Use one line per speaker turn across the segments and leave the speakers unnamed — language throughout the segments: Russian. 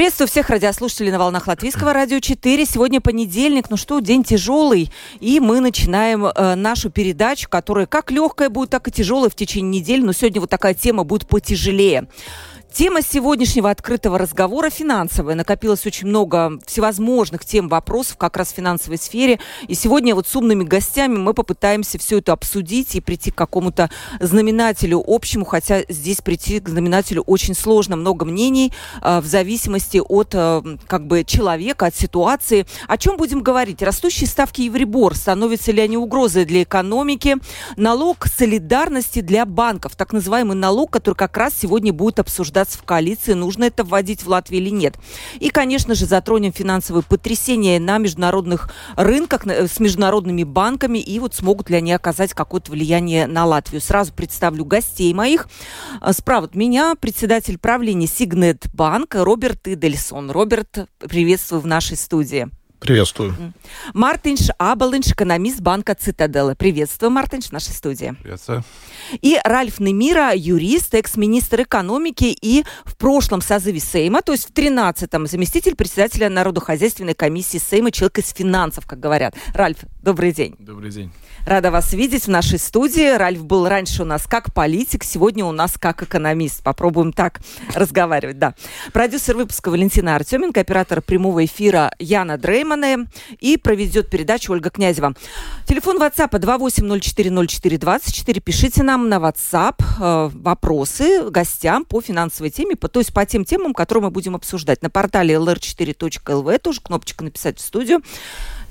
Приветствую всех радиослушателей на волнах Латвийского радио 4. Сегодня понедельник, ну что, день тяжелый, и мы начинаем э, нашу передачу, которая как легкая будет, так и тяжелая в течение недели, но сегодня вот такая тема будет потяжелее. Тема сегодняшнего открытого разговора финансовая. Накопилось очень много всевозможных тем, вопросов как раз в финансовой сфере. И сегодня вот с умными гостями мы попытаемся все это обсудить и прийти к какому-то знаменателю общему, хотя здесь прийти к знаменателю очень сложно. Много мнений э, в зависимости от э, как бы человека, от ситуации. О чем будем говорить? Растущие ставки Евребор. Становятся ли они угрозой для экономики? Налог солидарности для банков. Так называемый налог, который как раз сегодня будет обсуждаться обсуждаться в коалиции, нужно это вводить в Латвии или нет. И, конечно же, затронем финансовые потрясения на международных рынках с международными банками и вот смогут ли они оказать какое-то влияние на Латвию. Сразу представлю гостей моих. А, справа от меня председатель правления Сигнет Банк Роберт Идельсон. Роберт, приветствую в нашей студии.
Приветствую.
Мартинш Абалинш, экономист банка Цитаделы. Приветствую, Мартинш, в нашей студии.
Приветствую.
И Ральф Немира, юрист, экс-министр экономики и в прошлом созыве Сейма, то есть в 13-м, заместитель председателя Народохозяйственной комиссии Сейма, человек из финансов, как говорят. Ральф, добрый день.
Добрый день.
Рада вас видеть в нашей студии. Ральф был раньше у нас как политик, сегодня у нас как экономист. Попробуем так разговаривать, да. Продюсер выпуска Валентина Артеменко, оператор прямого эфира Яна Дреймане и проведет передачу Ольга Князева. Телефон WhatsApp 28040424. Пишите нам на WhatsApp э, вопросы гостям по финансовой теме, то есть по тем темам, которые мы будем обсуждать. На портале lr4.lv тоже кнопочка «Написать в студию».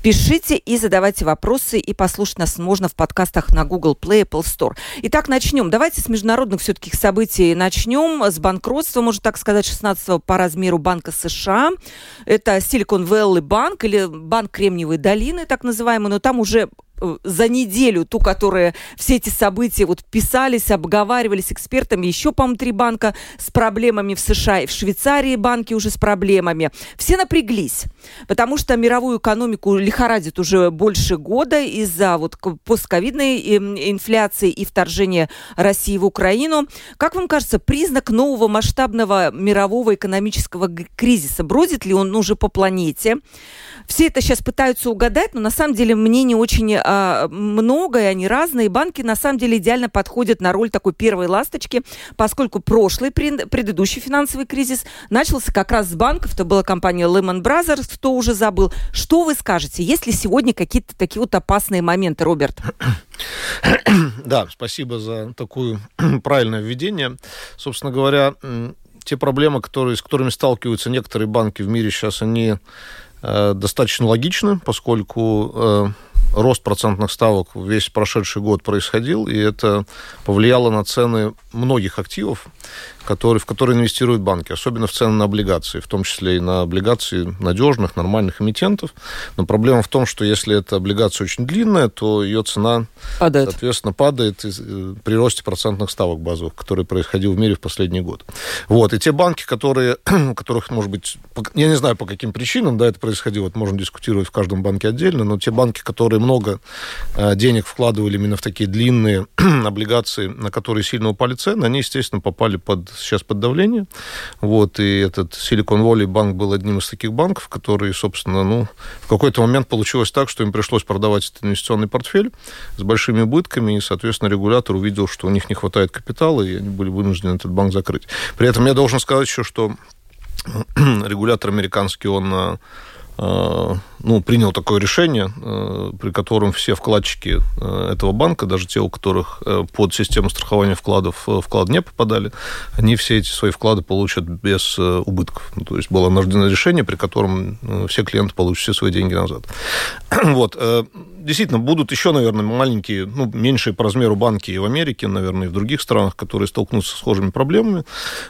Пишите и задавайте вопросы, и послушать нас можно в подкастах на Google Play, Apple Store. Итак, начнем. Давайте с международных все-таки событий начнем. С банкротства, можно так сказать, 16 по размеру Банка США. Это Silicon Valley Bank или Банк Кремниевой долины, так называемый, но там уже за неделю, ту, которая все эти события вот писались, обговаривались экспертами, еще, по-моему, три банка с проблемами в США, и в Швейцарии банки уже с проблемами. Все напряглись, потому что мировую экономику лихорадит уже больше года из-за вот постковидной эм, инфляции и вторжения России в Украину. Как вам кажется, признак нового масштабного мирового экономического кризиса? Бродит ли он уже по планете? Все это сейчас пытаются угадать, но на самом деле мнений очень а, много, и они разные. Банки на самом деле идеально подходят на роль такой первой ласточки, поскольку прошлый, предыдущий финансовый кризис начался как раз с банков. Это была компания Lehman Brothers, кто уже забыл. Что вы скажете? Есть ли сегодня какие-то такие вот опасные моменты, Роберт?
Да, спасибо за такое правильное введение. Собственно говоря, те проблемы, которые, с которыми сталкиваются некоторые банки в мире сейчас, они достаточно логично, поскольку э, рост процентных ставок весь прошедший год происходил, и это повлияло на цены многих активов которые, в которые инвестируют банки, особенно в цены на облигации, в том числе и на облигации надежных, нормальных эмитентов. Но проблема в том, что если эта облигация очень длинная, то ее цена, падает. соответственно, падает э, при росте процентных ставок базовых, который происходил в мире в последний год. Вот. И те банки, которые, у которых, может быть, я не знаю, по каким причинам да, это происходило, это можно дискутировать в каждом банке отдельно, но те банки, которые много э, денег вкладывали именно в такие длинные облигации, на которые сильно упали цены, они, естественно, попали под сейчас под давлением. Вот, и этот Silicon Valley банк был одним из таких банков, которые, собственно, ну, в какой-то момент получилось так, что им пришлось продавать этот инвестиционный портфель с большими убытками, и, соответственно, регулятор увидел, что у них не хватает капитала, и они были вынуждены этот банк закрыть. При этом я должен сказать еще, что регулятор американский, он э, ну, принял такое решение, э, при котором все вкладчики э, этого банка, даже те, у которых э, под систему страхования вкладов вклад не попадали, они все эти свои вклады получат без убытков. Ну, то есть было найдено решение, при котором все клиенты получат все свои деньги назад. Вот. действительно, будут еще, наверное, маленькие, ну, меньшие по размеру банки и в Америке, наверное, и в других странах, которые столкнутся с схожими проблемами.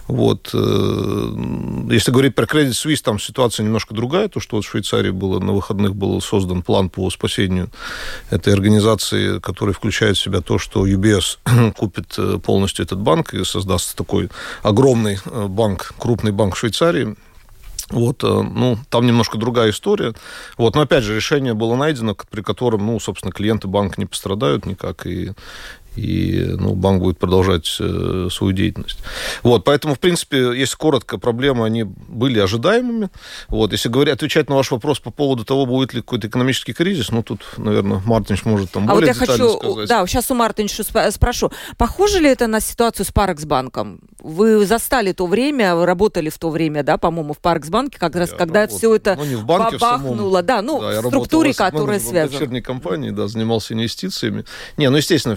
Вот. Если говорить про Credit Suisse, там ситуация немножко другая, то, что вот в Швейцарии было, на выходных был создан план по спасению этой организации, который включает в себя то, что UBS купит э, полностью этот банк и создаст такой огромный э, банк, крупный банк Швейцарии, вот, э, ну, там немножко другая история. Вот, но опять же, решение было найдено, при котором, ну, собственно, клиенты банка не пострадают никак, и и ну, банк будет продолжать э, свою деятельность. Вот, поэтому, в принципе, если коротко, проблемы, они были ожидаемыми. Вот, если говорить, отвечать на ваш вопрос по поводу того, будет ли какой-то экономический кризис, ну, тут, наверное, Мартинш может там а более вот я хочу, сказать.
Да, сейчас у Мартинша спрошу. Похоже ли это на ситуацию с Парксбанком? Вы застали то время, работали в то время, да, по-моему, в Парксбанке, как раз, я когда работал. все это ну, не в банке, бабахнуло, в самом... да, ну, да, в структуре, которая связана. В
дочерней компании, да, занимался инвестициями. Не, ну, естественно,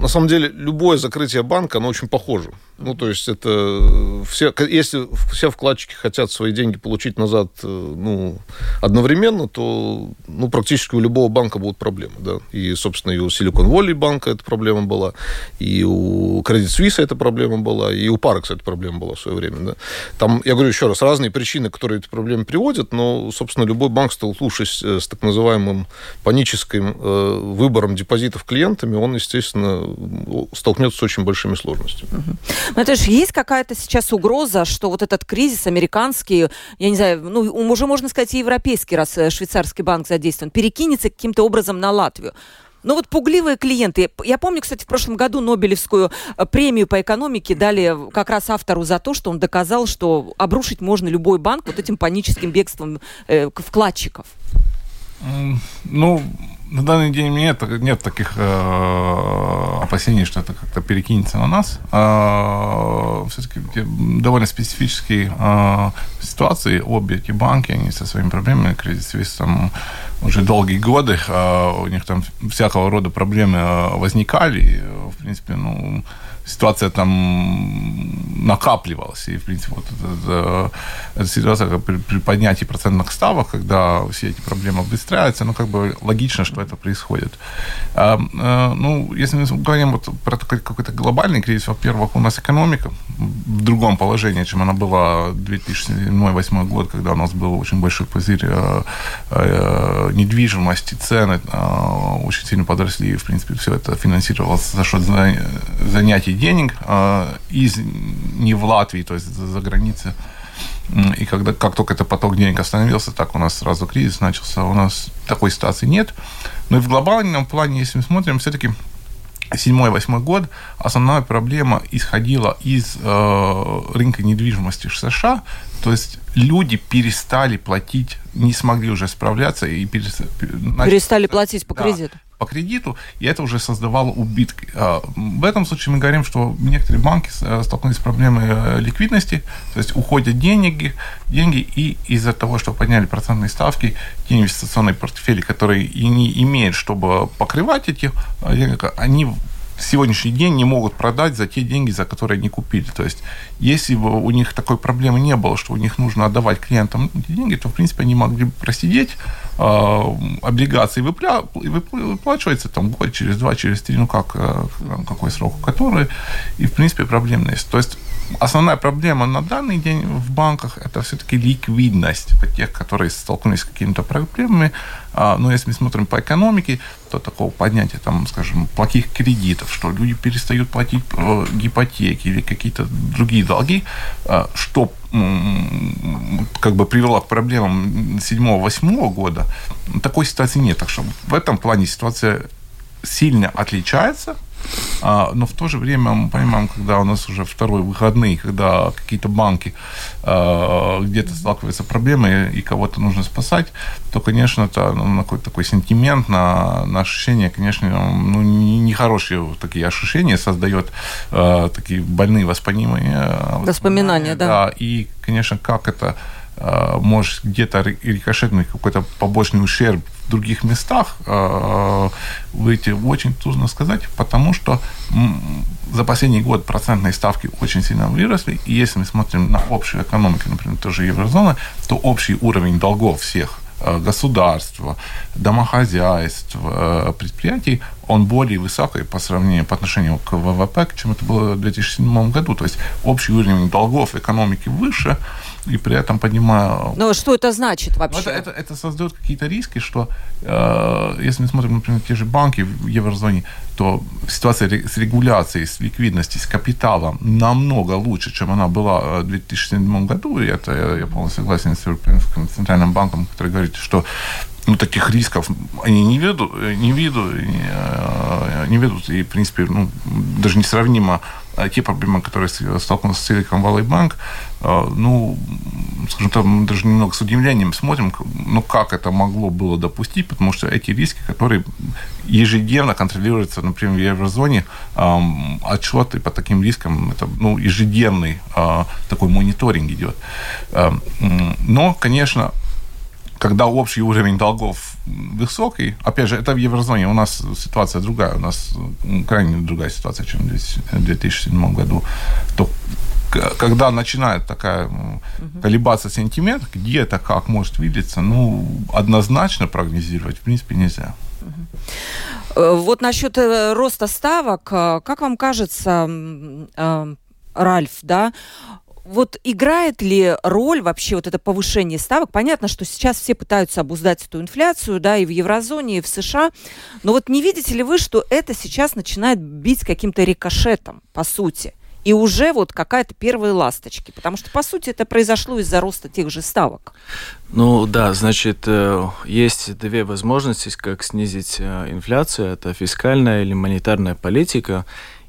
на самом деле любое закрытие банка, оно очень похоже. Ну, то есть это все, если все вкладчики хотят свои деньги получить назад, э, ну, одновременно, то, ну, практически у любого банка будут проблемы, да. И, собственно, и у Silicon Valley банка эта проблема была, и у Credit Suisse эта проблема была, и у Parks эта проблема была в свое время, да. Там, я говорю еще раз, разные причины, которые эти проблемы приводят, но, собственно, любой банк, столкнувшись э, с так называемым паническим э, выбором депозитов клиентами, он, естественно, столкнется с очень большими сложностями.
Ну, это же есть какая-то сейчас угроза, что вот этот кризис американский, я не знаю, ну, уже можно сказать и европейский, раз э, швейцарский банк задействован, перекинется каким-то образом на Латвию. Ну вот пугливые клиенты. Я помню, кстати, в прошлом году Нобелевскую э, премию по экономике дали как раз автору за то, что он доказал, что обрушить можно любой банк вот этим паническим бегством э, вкладчиков.
Ну, на данный день нет, нет таких э, опасений, что это как-то перекинется на нас. Э, все-таки довольно специфические э, ситуации. Обе эти банки, они со своими проблемами, Credit Suisse там уже долгие годы, э, у них там всякого рода проблемы э, возникали. В принципе, ну, ситуация там накапливалась. И, в принципе, вот эта, эта ситуация при, при поднятии процентных ставок, когда все эти проблемы обестряются, ну, как бы логично, что это происходит. А, а, ну, если мы говорим вот про какой-то глобальный кризис, во-первых, у нас экономика в другом положении, чем она была 2007-2008 год, когда у нас был очень большой пузырь э, э, недвижимости, цены э, очень сильно подросли, и, в принципе, все это финансировалось за счет занятий вывести денег э, из не в Латвии, то есть за, границей. И когда, как только этот поток денег остановился, так у нас сразу кризис начался. У нас такой ситуации нет. Но и в глобальном плане, если мы смотрим, все-таки седьмой-восьмой год основная проблема исходила из э, рынка недвижимости в США. То есть люди перестали платить, не смогли уже справляться и перестали,
перестали платить по кредиту
по кредиту, и это уже создавало убытки. А, в этом случае мы говорим, что некоторые банки э, столкнулись с проблемой э, ликвидности, то есть уходят деньги, деньги и из-за того, что подняли процентные ставки, те инвестиционные портфели, которые и не имеют, чтобы покрывать эти э, деньги, они сегодняшний день не могут продать за те деньги, за которые они купили. То есть, если бы у них такой проблемы не было, что у них нужно отдавать клиентам деньги, то, в принципе, они могли бы просидеть, э, облигации выпля... выплачиваются там год, через два, через три, ну как, э, какой срок, который, и, в принципе, проблем есть. То есть, основная проблема на данный день в банках это все-таки ликвидность тех, которые столкнулись с какими-то проблемами. А, но если мы смотрим по экономике, то такого поднятия, там, скажем, плохих кредитов, что люди перестают платить э, гипотеки или какие-то другие долги, э, что как бы привело к проблемам 7-8 года, такой ситуации нет. Так что в этом плане ситуация сильно отличается а, но в то же время мы понимаем, когда у нас уже второй выходный, когда какие-то банки а, где-то сталкиваются с проблемой и кого-то нужно спасать, то, конечно, это ну, какой-то такой сентимент, на, на ощущение, конечно, ну, нехорошие такие ощущения создает а, такие больные воспоминания.
Воспоминания, да.
да. И, конечно, как это может где-то рикошетный какой-то побочный ущерб в других местах э, выйти очень трудно сказать, потому что за последний год процентные ставки очень сильно выросли, и если мы смотрим на общую экономику, например, тоже еврозоны, то общий уровень долгов всех государства, домохозяйств, предприятий, он более высокий по сравнению, по отношению к ВВП, чем это было в 2007 году. То есть общий уровень долгов экономики выше, и при этом понимаю...
Но что это значит вообще?
Это, это, это создает какие-то риски, что э, если мы смотрим, например, те же банки в еврозоне, то ситуация с регуляцией, с ликвидностью, с капиталом намного лучше, чем она была в 2007 году. И это я, я полностью согласен с Европейским центральным банком, который говорит, что ну, таких рисков они не ведут, не ведут, не, э, не ведут и, в принципе, ну, даже несравнимо а те проблемы, которые столкнулся с Silicon Valley Bank, э, ну, скажем так, мы даже немного с удивлением смотрим, ну, как это могло было допустить, потому что эти риски, которые ежедневно контролируются, например, в еврозоне, отчеты по таким рискам, это, ну, ежедневный э, такой мониторинг идет. Но, конечно, когда общий уровень долгов высокий, опять же, это в еврозоне, у нас ситуация другая, у нас крайне другая ситуация, чем в 2007 году, то когда начинает такая колебаться сентимент, где это как может видеться, ну, однозначно прогнозировать, в принципе, нельзя.
Э, вот насчет э, роста ставок, э, как вам кажется, Ральф, да, вот играет ли роль вообще вот это повышение ставок? Понятно, что сейчас все пытаются обуздать эту инфляцию, да, и в еврозоне, и в США. Но вот не видите ли вы, что это сейчас начинает бить каким-то рикошетом, по сути? И уже вот какая-то первые ласточки. Потому что, по сути, это произошло из-за роста тех же ставок.
Ну да, значит, э, есть две возможности, как снизить э, инфляцию. Это фискальная или монетарная политика.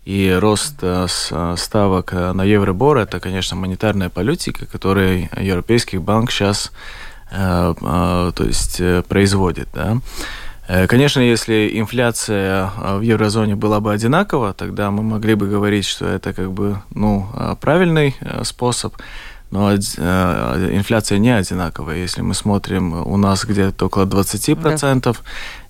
И рост э, э, ставок э, на Евробор – это, конечно, монетарная политика, которую Европейский банк сейчас то есть, производит. Да? Конечно, если инфляция в еврозоне была бы одинакова, тогда мы могли бы говорить, что это как бы ну, правильный способ. Но инфляция не одинаковая. Если мы смотрим, у нас где-то около 20%, да.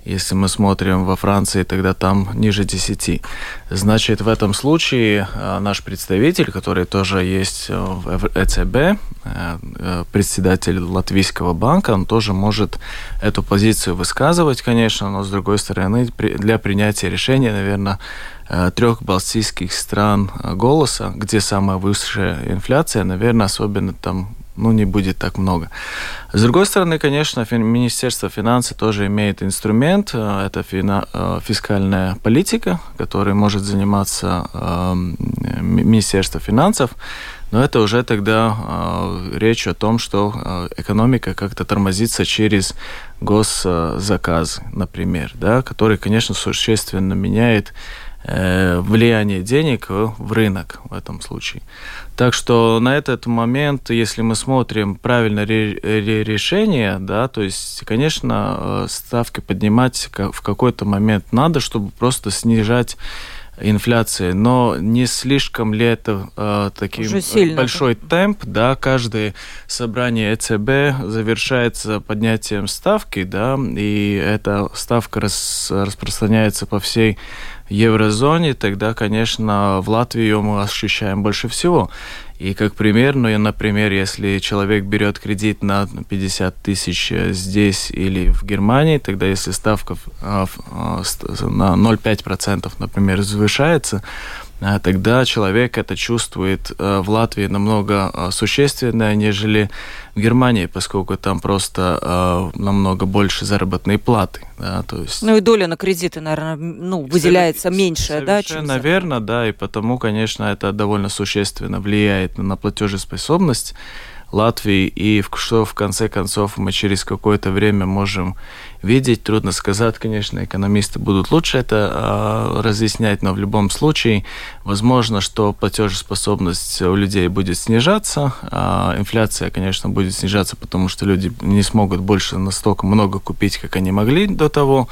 Если мы смотрим во Франции, тогда там ниже 10. Значит, в этом случае э, наш представитель, который тоже есть в ЭЦБ, э, э, председатель Латвийского банка, он тоже может эту позицию высказывать, конечно, но с другой стороны, для принятия решения, наверное, трех балтийских стран голоса, где самая высшая инфляция, наверное, особенно там ну, не будет так много. С другой стороны, конечно, Министерство финансов тоже имеет инструмент, э, это э, фискальная политика, которой может заниматься эм, Министерство финансов, но это уже тогда э, речь о том, что экономика как-то тормозится через госзаказы, например, да, который, конечно, существенно меняет влияние денег в рынок в этом случае. Так что на этот момент, если мы смотрим правильное решение, да, то есть, конечно, э, ставки поднимать в какой-то момент надо, чтобы просто снижать инфляции, но не слишком ли это э, таким большой темп, да, каждое собрание ЭЦБ завершается поднятием ставки, да, и эта ставка рас, распространяется по всей еврозоне, тогда, конечно, в Латвии мы ощущаем больше всего. И как пример, ну, например, если человек берет кредит на 50 тысяч здесь или в Германии, тогда если ставка а, а, на 0,5%, например, завышается, тогда человек это чувствует э, в Латвии намного э, существенно, нежели в Германии, поскольку там просто э, намного больше заработной платы. Да, то есть...
Ну и доля на кредиты, наверное, ну, выделяется Совер... меньше, да?
Чем наверное, да, и потому, конечно, это довольно существенно влияет на платежеспособность. Латвии, и что в конце концов мы через какое-то время можем видеть. Трудно сказать, конечно, экономисты будут лучше это э, разъяснять, но в любом случае возможно, что платежеспособность у людей будет снижаться, а инфляция, конечно, будет снижаться, потому что люди не смогут больше настолько много купить, как они могли до того,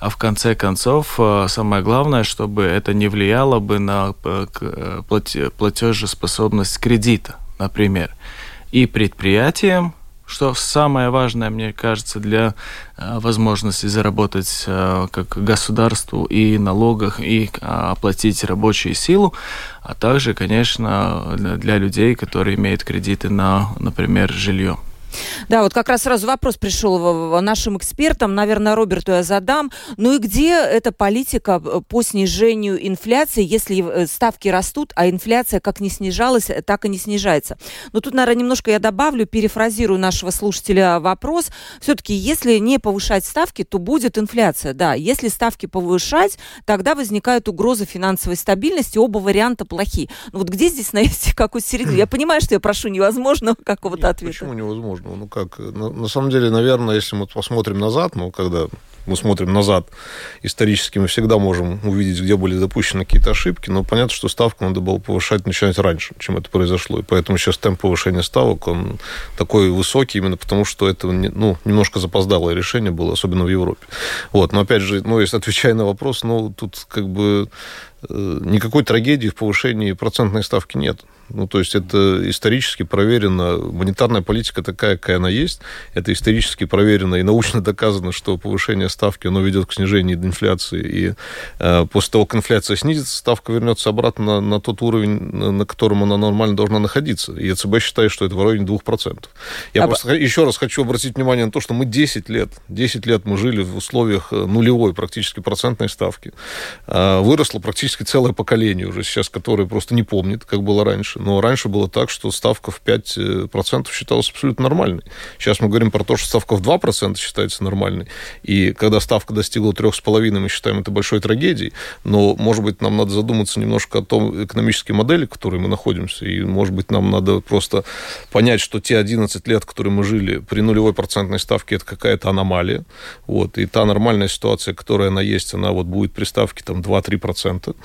а в конце концов а, самое главное, чтобы это не влияло бы на э, э, платежеспособность кредита, например и предприятиям, что самое важное, мне кажется, для э, возможности заработать э, как государству и налогах, и э, оплатить рабочую силу, а также, конечно, для людей, которые имеют кредиты на, например, жилье.
Да, вот как раз сразу вопрос пришел нашим экспертам, наверное, Роберту я задам. Ну и где эта политика э, по снижению инфляции, если э, ставки растут, а инфляция как не снижалась, э, так и не снижается? Но тут, наверное, немножко я добавлю, перефразирую нашего слушателя вопрос. Все-таки, если не повышать ставки, то будет инфляция, да. Если ставки повышать, тогда возникает угроза финансовой стабильности, оба варианта плохи. Ну вот где здесь найти какую-то середину? Я понимаю, что я прошу невозможного какого-то ответа.
Почему невозможного? Ну как, на, на самом деле, наверное, если мы посмотрим назад, ну когда мы смотрим назад исторически, мы всегда можем увидеть, где были допущены какие-то ошибки, но понятно, что ставку надо было повышать, начинать раньше, чем это произошло. И поэтому сейчас темп повышения ставок, он такой высокий именно потому, что это ну, немножко запоздалое решение было, особенно в Европе. Вот. Но опять же, ну, если отвечая на вопрос, ну, тут как бы э, никакой трагедии в повышении процентной ставки нет. Ну, то есть это исторически проверено. Монетарная политика такая, какая она есть. Это исторически проверено и научно доказано, что повышение ставки, оно ведет к снижению инфляции. И э, после того, как инфляция снизится, ставка вернется обратно на, на тот уровень, на котором она нормально должна находиться. И ЕЦБ считает, что это в районе 2%. Я а просто еще раз хочу обратить внимание на то, что мы 10 лет, 10 лет мы жили в условиях э, нулевой практически процентной ставки. Э, выросло практически целое поколение уже сейчас, которое просто не помнит, как было раньше. Но раньше было так, что ставка в 5% считалась абсолютно нормальной. Сейчас мы говорим про то, что ставка в 2% считается нормальной. И когда ставка достигла 3,5%, мы считаем это большой трагедией. Но, может быть, нам надо задуматься немножко о том экономической модели, в которой мы находимся. И, может быть, нам надо просто понять, что те 11 лет, которые мы жили при нулевой процентной ставке, это какая-то аномалия. Вот. И та нормальная ситуация, которая она есть, она вот будет при ставке там 2-3%.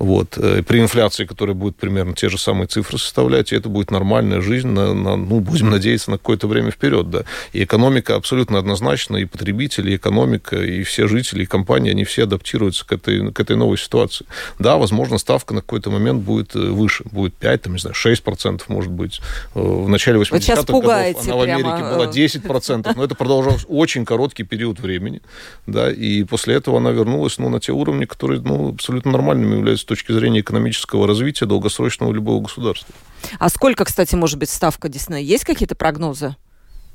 Вот. Э, при инфляции, которая будет примерно те же самые цифры составлять, и это будет нормальная жизнь, на, на, ну, будем надеяться, на какое-то время вперед, да. И экономика абсолютно однозначно, и потребители, и экономика, и все жители, и компании, они все адаптируются к этой, к этой новой ситуации. Да, возможно, ставка на какой-то момент будет э, выше, будет 5, там, не знаю, 6% может быть. Э, в начале 80-х годов она в Америке прямо... была 10%, но это продолжалось очень короткий период времени, да, и после этого она вернулась, ну, на те уровни, которые, ну, абсолютно нормальными являются точки зрения экономического развития долгосрочного любого государства.
А сколько, кстати, может быть ставка Диснея? Есть какие-то прогнозы?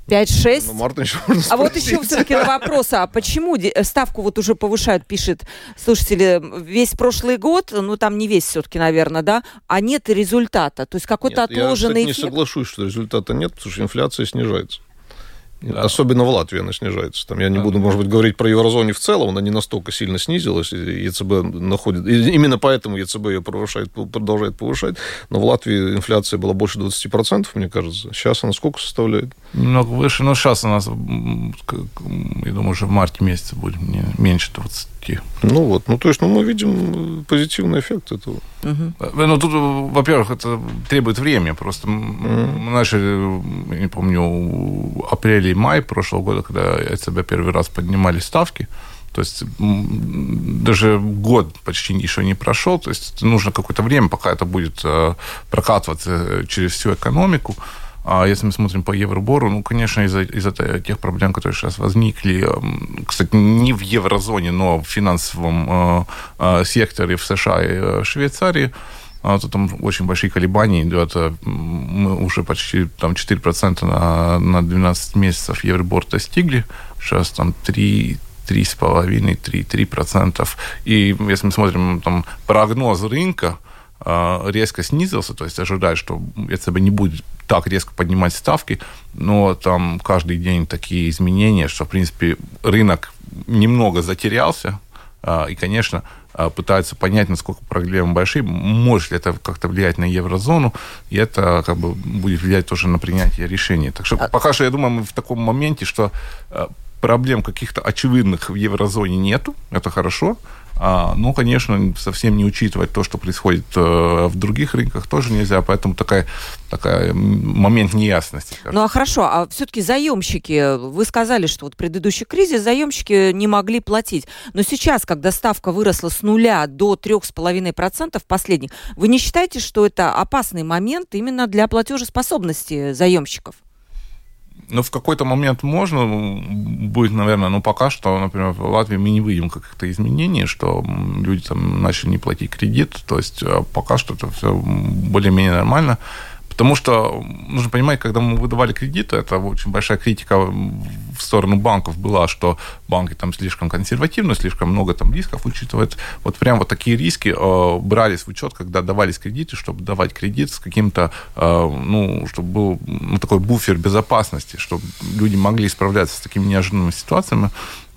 5-6. Ну, Марта еще можно А вот еще все-таки вопрос, а почему ставку вот уже повышают, пишет слушатели, весь прошлый год, ну там не весь все-таки, наверное, да, а нет результата, то есть какой-то отложенный
я, кстати, не соглашусь, что результата нет, потому что инфляция снижается. Да. Особенно в Латвии она снижается. Там я не да. буду, может быть, говорить про еврозоне в целом, она не настолько сильно снизилась, ЕЦБ находит... И именно поэтому ЕЦБ ее повышает, продолжает повышать. Но в Латвии инфляция была больше 20%, мне кажется. Сейчас она сколько составляет?
Немного выше, но сейчас у нас, я думаю, уже в марте месяце будет меньше 20 такие.
Ну вот, ну то есть, ну мы видим позитивный эффект этого.
Угу. Ну тут, во-первых, это требует времени. Просто угу. мы начали, я не помню, апреле и май прошлого года, когда ЕЦБ первый раз поднимали ставки. То есть даже год почти еще не прошел. То есть нужно какое-то время, пока это будет э, прокатываться через всю экономику. А если мы смотрим по Евробору, ну, конечно, из-за из тех проблем, которые сейчас возникли, кстати, не в еврозоне, но в финансовом э, э, секторе в США и э, Швейцарии, а, то там очень большие колебания идет. Мы уже почти там 4% на, на 12 месяцев Евробор достигли. Сейчас там 3, 3,5-3%. И если мы смотрим там прогноз рынка, резко снизился, то есть ожидают, что ЕЦБ не будет так резко поднимать ставки, но там каждый день такие изменения, что, в принципе, рынок немного затерялся, а, и, конечно, а, пытаются понять, насколько проблемы большие, может ли это как-то влиять на еврозону, и это как бы будет влиять тоже на принятие решений. Так что а пока что, я думаю, мы в таком моменте, что проблем каких-то очевидных в еврозоне нету, это хорошо, а, ну, конечно, совсем не учитывать то, что происходит э, в других рынках, тоже нельзя, поэтому такая, такая момент неясности.
Ну, а хорошо, а все-таки заемщики, вы сказали, что вот предыдущий кризис заемщики не могли платить, но сейчас, когда ставка выросла с нуля до трех с половиной процентов последних, вы не считаете, что это опасный момент именно для платежеспособности заемщиков?
Ну, в какой-то момент можно будет, наверное, но пока что, например, в Латвии мы не видим каких-то изменений, что люди там начали не платить кредит, то есть а пока что это все более-менее нормально, Потому что нужно понимать, когда мы выдавали кредиты, это очень большая критика в сторону банков была, что банки там слишком консервативны, слишком много там рисков учитывают. Вот прям вот такие риски э, брались в учет, когда давались кредиты, чтобы давать кредит с каким-то, э, ну, чтобы был ну, такой буфер безопасности, чтобы люди могли справляться с такими неожиданными ситуациями.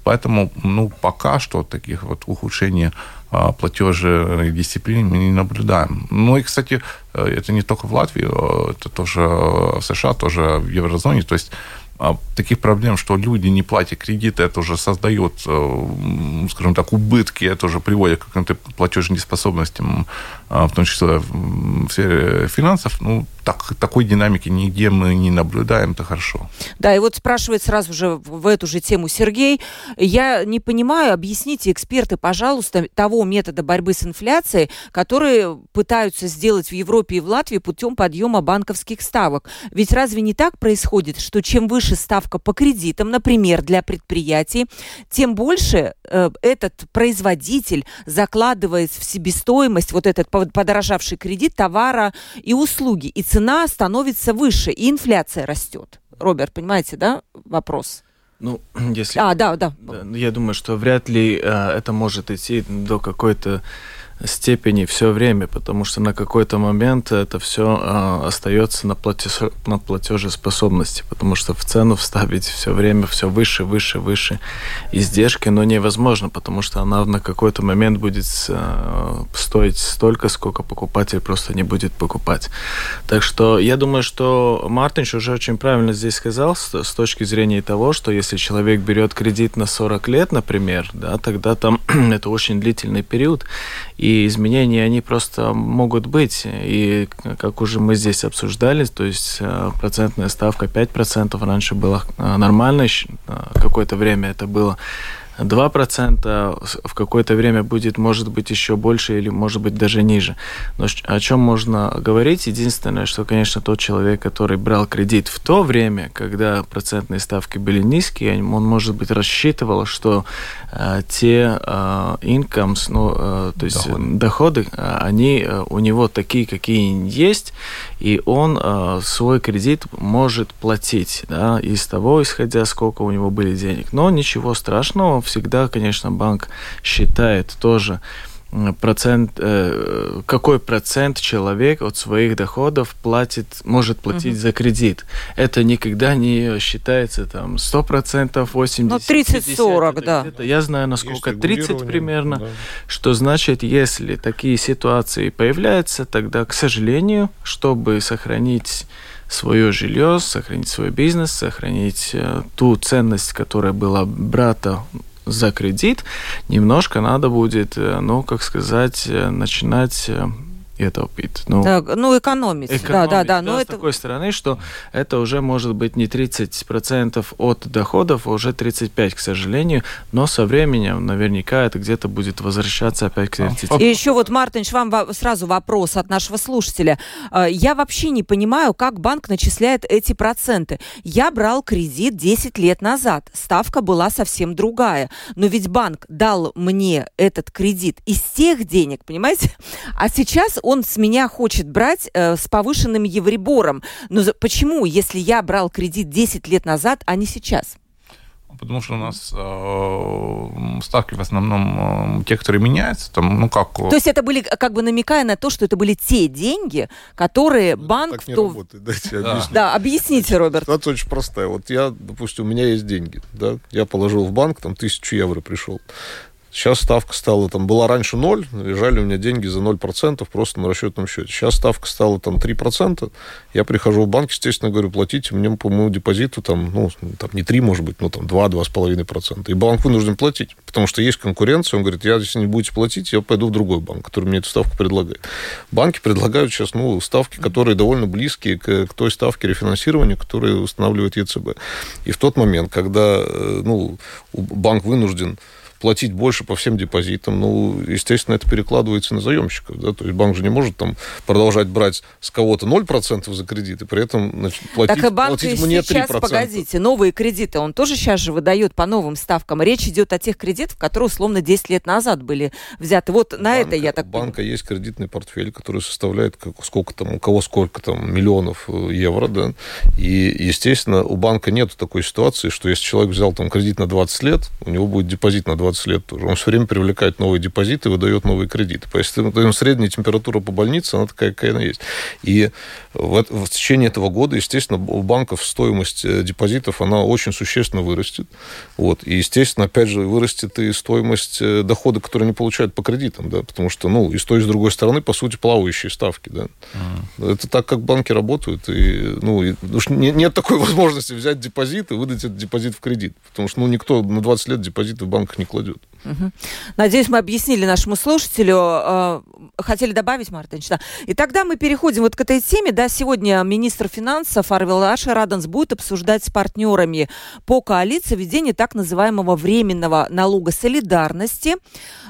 Поэтому, ну, пока что таких вот ухудшений а, платежей дисциплины мы не наблюдаем. Ну и, кстати, э, это не только в Латвии, э, это тоже в США, тоже в еврозоне. То есть а, таких проблем, что люди не платят кредиты, это уже создает, э, скажем так, убытки, это уже приводит к каким-то платежным неспособностям, а, в том числе в сфере финансов. Ну, так, такой динамики нигде мы не наблюдаем, это хорошо.
Да, и вот спрашивает сразу же в эту же тему Сергей. Я не понимаю, объясните, эксперты, пожалуйста, того метода борьбы с инфляцией, которые пытаются сделать в Европе и в Латвии путем подъема банковских ставок. Ведь разве не так происходит, что чем выше ставка по кредитам, например, для предприятий, тем больше э, этот производитель закладывает в себестоимость вот этот подорожавший кредит товара и услуги, и цена становится выше, и инфляция растет. Роберт, понимаете, да, вопрос?
Ну, если...
А, да, да.
Я думаю, что вряд ли э, это может идти до какой-то степени все время, потому что на какой-то момент это все э, остается на, платеж, на платежеспособности, потому что в цену вставить все время все выше, выше, выше издержки, но невозможно, потому что она на какой-то момент будет э, стоить столько, сколько покупатель просто не будет покупать. Так что я думаю, что Мартинш уже очень правильно здесь сказал с, с точки зрения того, что если человек берет кредит на 40 лет, например, да, тогда там это очень длительный период, и и изменения, они просто могут быть. И как уже мы здесь обсуждали, то есть э, процентная ставка 5% раньше была э, нормальной, э, какое-то время это было 2% в какое-то время будет, может быть, еще больше или, может быть, даже ниже. Но о чем можно говорить? Единственное, что, конечно, тот человек, который брал кредит в то время, когда процентные ставки были низкие, он, может быть, рассчитывал, что э, те э, incomes, ну, э, то есть доходы, доходы э, они э, у него такие, какие есть, и он э, свой кредит может платить, да, из того, исходя, сколько у него были денег. Но ничего страшного, всегда, конечно, банк считает тоже процент, э, какой процент человек от своих доходов платит, может платить угу. за кредит. Это никогда не считается там 100%, 80%,
Ну, 30-40, да.
Я знаю, насколько 30 примерно, да. что значит, если такие ситуации появляются, тогда, к сожалению, чтобы сохранить свое жилье, сохранить свой бизнес, сохранить э, ту ценность, которая была брата за кредит, немножко надо будет, э, ну, как сказать, э, начинать э, это пит.
Ну, да, ну экономить. экономить. Да, да, да.
Но да, это... С такой стороны, что это уже может быть не 30% от доходов, а уже 35%, к сожалению. Но со временем наверняка это где-то будет возвращаться опять к 30.
И еще вот, Мартинш, вам сразу вопрос от нашего слушателя. А, я вообще не понимаю, как банк начисляет эти проценты. Я брал кредит 10 лет назад. Ставка была совсем другая. Но ведь банк дал мне этот кредит из тех денег, понимаете? А сейчас он с меня хочет брать э, с повышенным евребором. Но за, почему, если я брал кредит 10 лет назад, а не сейчас?
Потому что у нас э, ставки в основном э, те, которые меняются, там, ну как.
То есть это были, как бы намекая на то, что это были те деньги, которые ну, банк.
Так не то... работает, дайте
да. объясню. Да, объясните, Роберт.
Ситуация очень простая. Вот я, допустим, у меня есть деньги, да, я положил в банк, там тысячу евро пришел. Сейчас ставка стала, там, была раньше 0, лежали у меня деньги за 0% просто на расчетном счете. Сейчас ставка стала там 3%. Я прихожу в банк, естественно, говорю, платите мне по моему депозиту там, ну, там не 3, может быть, но там 2-2,5%. И банк вынужден платить, потому что есть конкуренция. Он говорит, я, если не будете платить, я пойду в другой банк, который мне эту ставку предлагает. Банки предлагают сейчас, ну, ставки, которые довольно близкие к, к той ставке рефинансирования, которую устанавливает ЕЦБ. И в тот момент, когда, э, ну, банк вынужден платить больше по всем депозитам, ну, естественно, это перекладывается на заемщиков, да, то есть банк же не может там продолжать брать с кого-то 0% за кредит, и при этом значит, платить,
так и банк
платить мне 3%.
сейчас, погодите, новые кредиты, он тоже сейчас же выдает по новым ставкам. Речь идет о тех кредитах, которые условно 10 лет назад были взяты. Вот на банка, это я так
У банка понимаю. есть кредитный портфель, который составляет как, сколько там, у кого сколько там миллионов э, евро, да, и, естественно, у банка нет такой ситуации, что если человек взял там кредит на 20 лет, у него будет депозит на 20 лет тоже. Он все время привлекает новые депозиты выдает новые кредиты. Поэтому средняя температура по больнице, она такая, какая она есть. И в, в течение этого года, естественно, у банков стоимость э, депозитов, она очень существенно вырастет. Вот. И, естественно, опять же, вырастет и стоимость э, дохода, который они получают по кредитам, да, потому что, ну, и с той, и с другой стороны, по сути, плавающие ставки, да. Mm. Это так, как банки работают, и, ну, и, уж не, нет такой возможности взять депозит и выдать этот депозит в кредит, потому что, ну, никто на 20 лет депозиты в банках не кладет.
Угу. Надеюсь, мы объяснили нашему слушателю. Э, хотели добавить, Мартынович, да. И тогда мы переходим вот к этой теме. Да, сегодня министр финансов Арвел Аша Раденс будет обсуждать с партнерами по коалиции введение так называемого временного налога солидарности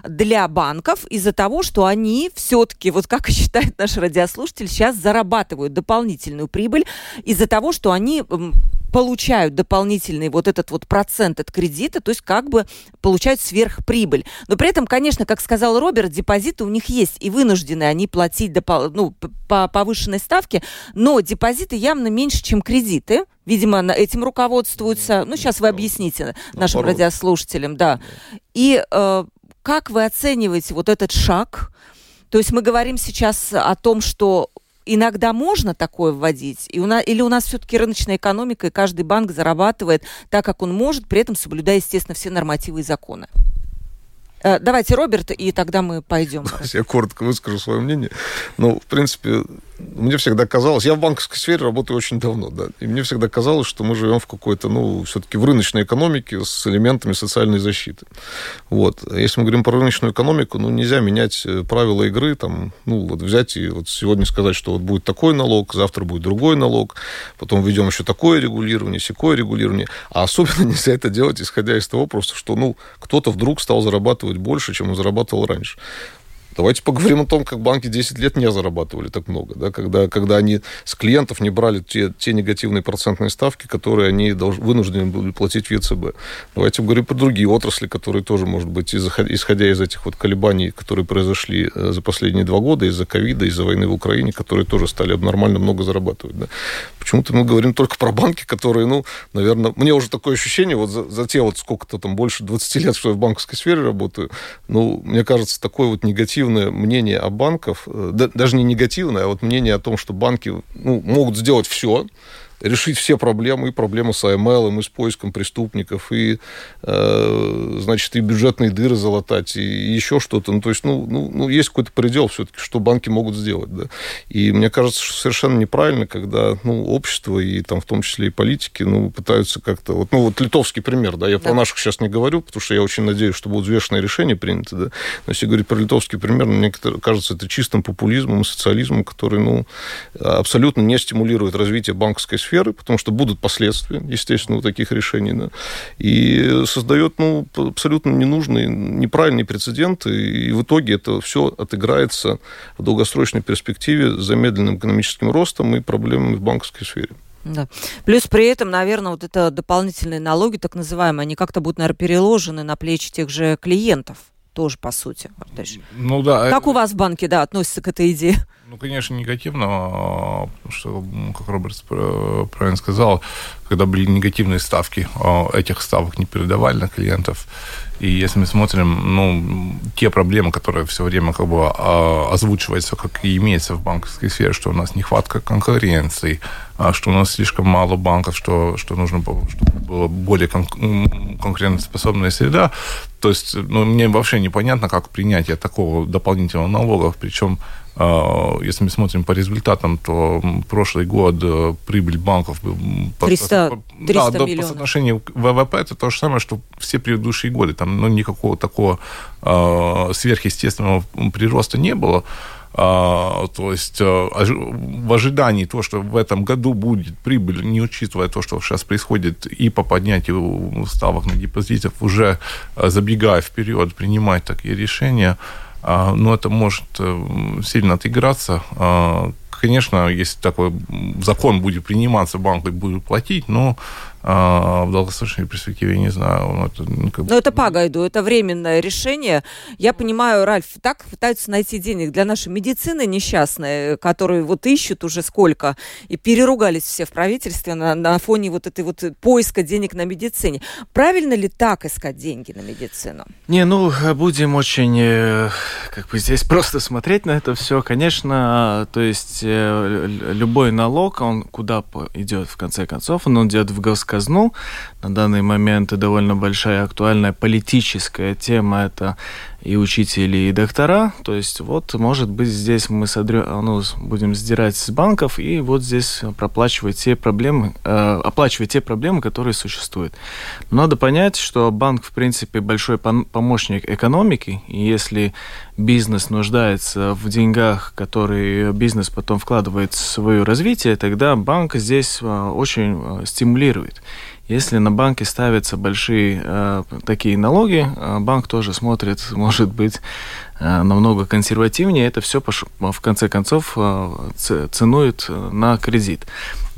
для банков из-за того, что они все-таки, вот как считает наш радиослушатель, сейчас зарабатывают дополнительную прибыль из-за того, что они получают дополнительный вот этот вот процент от кредита, то есть как бы получают сверхприбыль. Но при этом, конечно, как сказал Роберт, депозиты у них есть, и вынуждены они платить допол- ну, по повышенной ставке, но депозиты явно меньше, чем кредиты. Видимо, этим руководствуются. Ну, сейчас вы объясните нашим радиослушателям, да. И э, как вы оцениваете вот этот шаг? То есть мы говорим сейчас о том, что иногда можно такое вводить, и у нас, или у нас все-таки рыночная экономика, и каждый банк зарабатывает так, как он может, при этом соблюдая, естественно, все нормативы и законы. Э, давайте, Роберт, и тогда мы пойдем.
Я коротко выскажу свое мнение. Ну, в принципе, мне всегда казалось, я в банковской сфере работаю очень давно, да, и мне всегда казалось, что мы живем в какой-то, ну, все-таки в рыночной экономике с элементами социальной защиты. Вот. Если мы говорим про рыночную экономику, ну, нельзя менять э, правила игры, там, ну, вот взять и вот сегодня сказать, что вот будет такой налог, завтра будет другой налог, потом введем еще такое регулирование, секое регулирование, а особенно нельзя это делать, исходя из того просто, что, ну, кто-то вдруг стал зарабатывать больше, чем он зарабатывал раньше. Давайте поговорим о том, как банки 10 лет не зарабатывали так много, да, когда, когда они с клиентов не брали те, те негативные процентные ставки, которые они долж, вынуждены были платить в ЕЦБ. Давайте поговорим про другие отрасли, которые тоже, может быть, исходя из этих вот колебаний, которые произошли э, за последние два года, из-за ковида, из-за войны в Украине, которые тоже стали нормально много зарабатывать. Да. Почему-то мы говорим только про банки, которые, ну, наверное, мне уже такое ощущение, вот за, за те вот сколько-то там, больше 20 лет, что я в банковской сфере работаю, ну, мне кажется, такой вот негатив негативное мнение о банках, э, да, даже не негативное, а вот мнение о том, что банки ну, могут сделать все, решить все проблемы, и проблемы с АМЛ, и с поиском преступников, и, э, значит, и бюджетные дыры залатать, и еще что-то. Ну, то есть, ну, ну, ну есть какой-то предел все-таки, что банки могут сделать, да. И мне кажется, что совершенно неправильно, когда, ну, общество, и там в том числе и политики, ну, пытаются как-то... Вот, ну, вот литовский пример, да, я да. про наших сейчас не говорю, потому что я очень надеюсь, что будут взвешенные решения приняты, да. Но если говорить про литовский пример, мне кажется, это чистым популизмом и социализмом, который, ну, абсолютно не стимулирует развитие банковской сферы, потому что будут последствия, естественно, у таких решений, да, и создает, ну, абсолютно ненужный, неправильный прецедент, и в итоге это все отыграется в долгосрочной перспективе замедленным экономическим ростом и проблемами в банковской сфере.
Да. Плюс при этом, наверное, вот это дополнительные налоги, так называемые, они как-то будут, наверное, переложены на плечи тех же клиентов тоже, по сути.
Ну да.
Как это... у вас в банке, да, относятся к этой идее?
Ну, конечно, негативно, а, потому что, как Роберт правильно сказал, когда были негативные ставки, а, этих ставок не передавали на клиентов. И если мы смотрим, ну, те проблемы, которые все время как бы а, озвучиваются, как и имеется в банковской сфере, что у нас нехватка конкуренции, что у нас слишком мало банков, что, что нужно было, чтобы была более кон- конкурентоспособная среда, то есть, ну, мне вообще непонятно, как принятие такого дополнительного налога, причем а, если мы смотрим по результатам, то прошлый год э, прибыль банков...
300, 300
да, миллионов. по соотношению к ВВП это то же самое, что все предыдущие годы. Там ну, никакого такого э, сверхъестественного прироста не было. А, то есть в ожидании того, что в этом году будет прибыль, не учитывая то, что сейчас происходит и по поднятию ставок на депозитов, уже забегая вперед, принимать такие решения, но это может сильно отыграться. Конечно, если такой закон будет приниматься, банк будет платить, но а в долгосрочной перспективе, я не знаю.
Ну, это, ну, как... Но это по гайду, это временное решение. Я понимаю, Ральф, так пытаются найти денег для нашей медицины несчастной, которые вот ищут уже сколько, и переругались все в правительстве на, на фоне вот этой вот поиска денег на медицине. Правильно ли так искать деньги на медицину?
Не, ну, будем очень, э, как бы здесь просто смотреть на это все. Конечно, то есть э, любой налог, он куда идет в конце концов? Он идет в гос казну. На данный момент довольно большая актуальная политическая тема – это и учители, и доктора. То есть вот, может быть, здесь мы содрё... ну, будем сдирать с банков и вот здесь проплачивать те проблемы, э, оплачивать те проблемы, которые существуют. Надо понять, что банк, в принципе, большой помощник экономики, и если бизнес нуждается в деньгах, которые бизнес потом вкладывает в свое развитие, тогда банк здесь э, очень э, стимулирует. Если на банке ставятся большие э, такие налоги, э, банк тоже смотрит, может быть, намного консервативнее. Это все в конце концов э, ценует э, на кредит.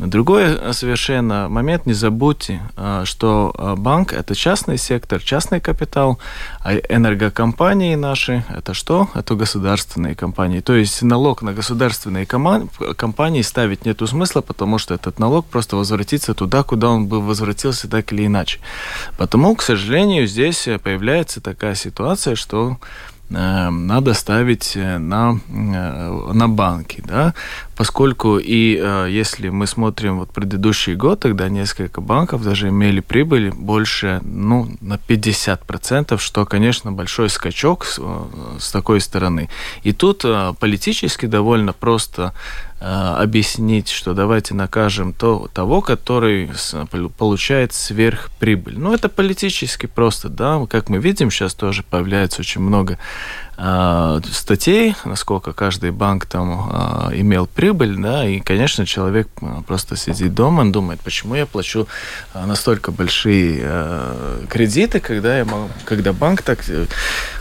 Другой э, совершенно момент, не забудьте, э, что э, банк – это частный сектор, частный капитал, а энергокомпании наши – это что? Это государственные компании. То есть налог на государственные компании ставить нету смысла, потому что этот налог просто возвратится туда, куда он бы возвратился так или иначе. Потому, к сожалению, здесь появляется такая ситуация, что надо ставить на, на банки, да, поскольку и э, если мы смотрим вот предыдущий год, тогда несколько банков даже имели прибыль больше, ну, на 50%, что, конечно, большой скачок с, э, с такой стороны. И тут э, политически довольно просто объяснить, что давайте накажем то, того, который получает сверхприбыль. Ну, это политически просто, да, как мы видим, сейчас тоже появляется очень много э, статей, насколько каждый банк там э, имел прибыль, да, и, конечно, человек просто сидит дома, он думает, почему я плачу настолько большие э, кредиты, когда, я могу, когда банк так э,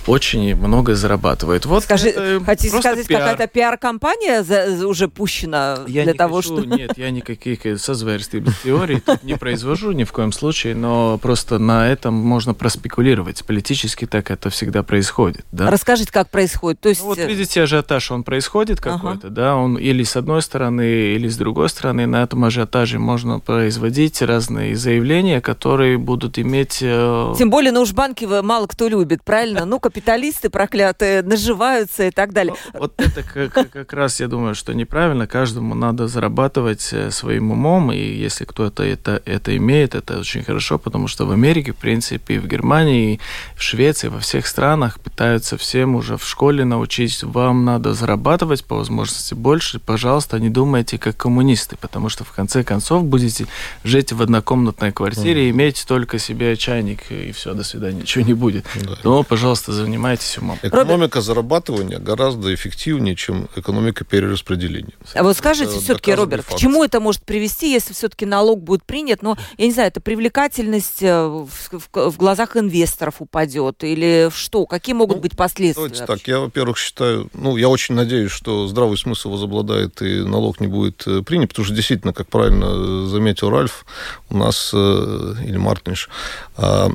очень много зарабатывает.
Вот Скажи, хотите сказать, какая-то пиар-компания уже пущена
я
для того,
хочу, что... Нет, я никаких созверств теорий не произвожу ни в коем случае, но просто на этом можно проспекулировать. Политически так это всегда происходит. Да?
Расскажите, как происходит. То есть... Ну,
вот видите, ажиотаж, он происходит какой-то, ага. да, он или с одной стороны или с другой стороны. На этом ажиотаже можно производить разные заявления, которые будут иметь... Э,
Тем более, ну уж банки мало кто любит, правильно? Ну, капиталисты проклятые наживаются и так далее.
Вот это как, как раз, я думаю, что неправильно. Каждому надо зарабатывать э, своим умом, и если кто-то это, это имеет, это очень хорошо, потому что в Америке, в принципе, в Германии, в Швеции, во всех странах пытаются всем уже в школе научить, вам надо зарабатывать по возможности больше, пожалуйста, пожалуйста, не думайте как коммунисты, потому что в конце концов будете жить в однокомнатной квартире, mm. иметь только себе чайник и все, до свидания, ничего не будет. Да. Но, пожалуйста, занимайтесь умом.
Экономика зарабатывания гораздо эффективнее, чем экономика перераспределения.
А вот скажите все-таки, Роберт, факт. к чему это может привести, если все-таки налог будет принят? Ну, я не знаю, это привлекательность э, в, в, в глазах инвесторов упадет или что? Какие могут ну, быть последствия?
Давайте так, я, во-первых, считаю, ну, я очень надеюсь, что здравый смысл возобладает и налог не будет э, принят, потому что действительно, как правильно заметил Ральф, у нас, э, или Мартинш, а,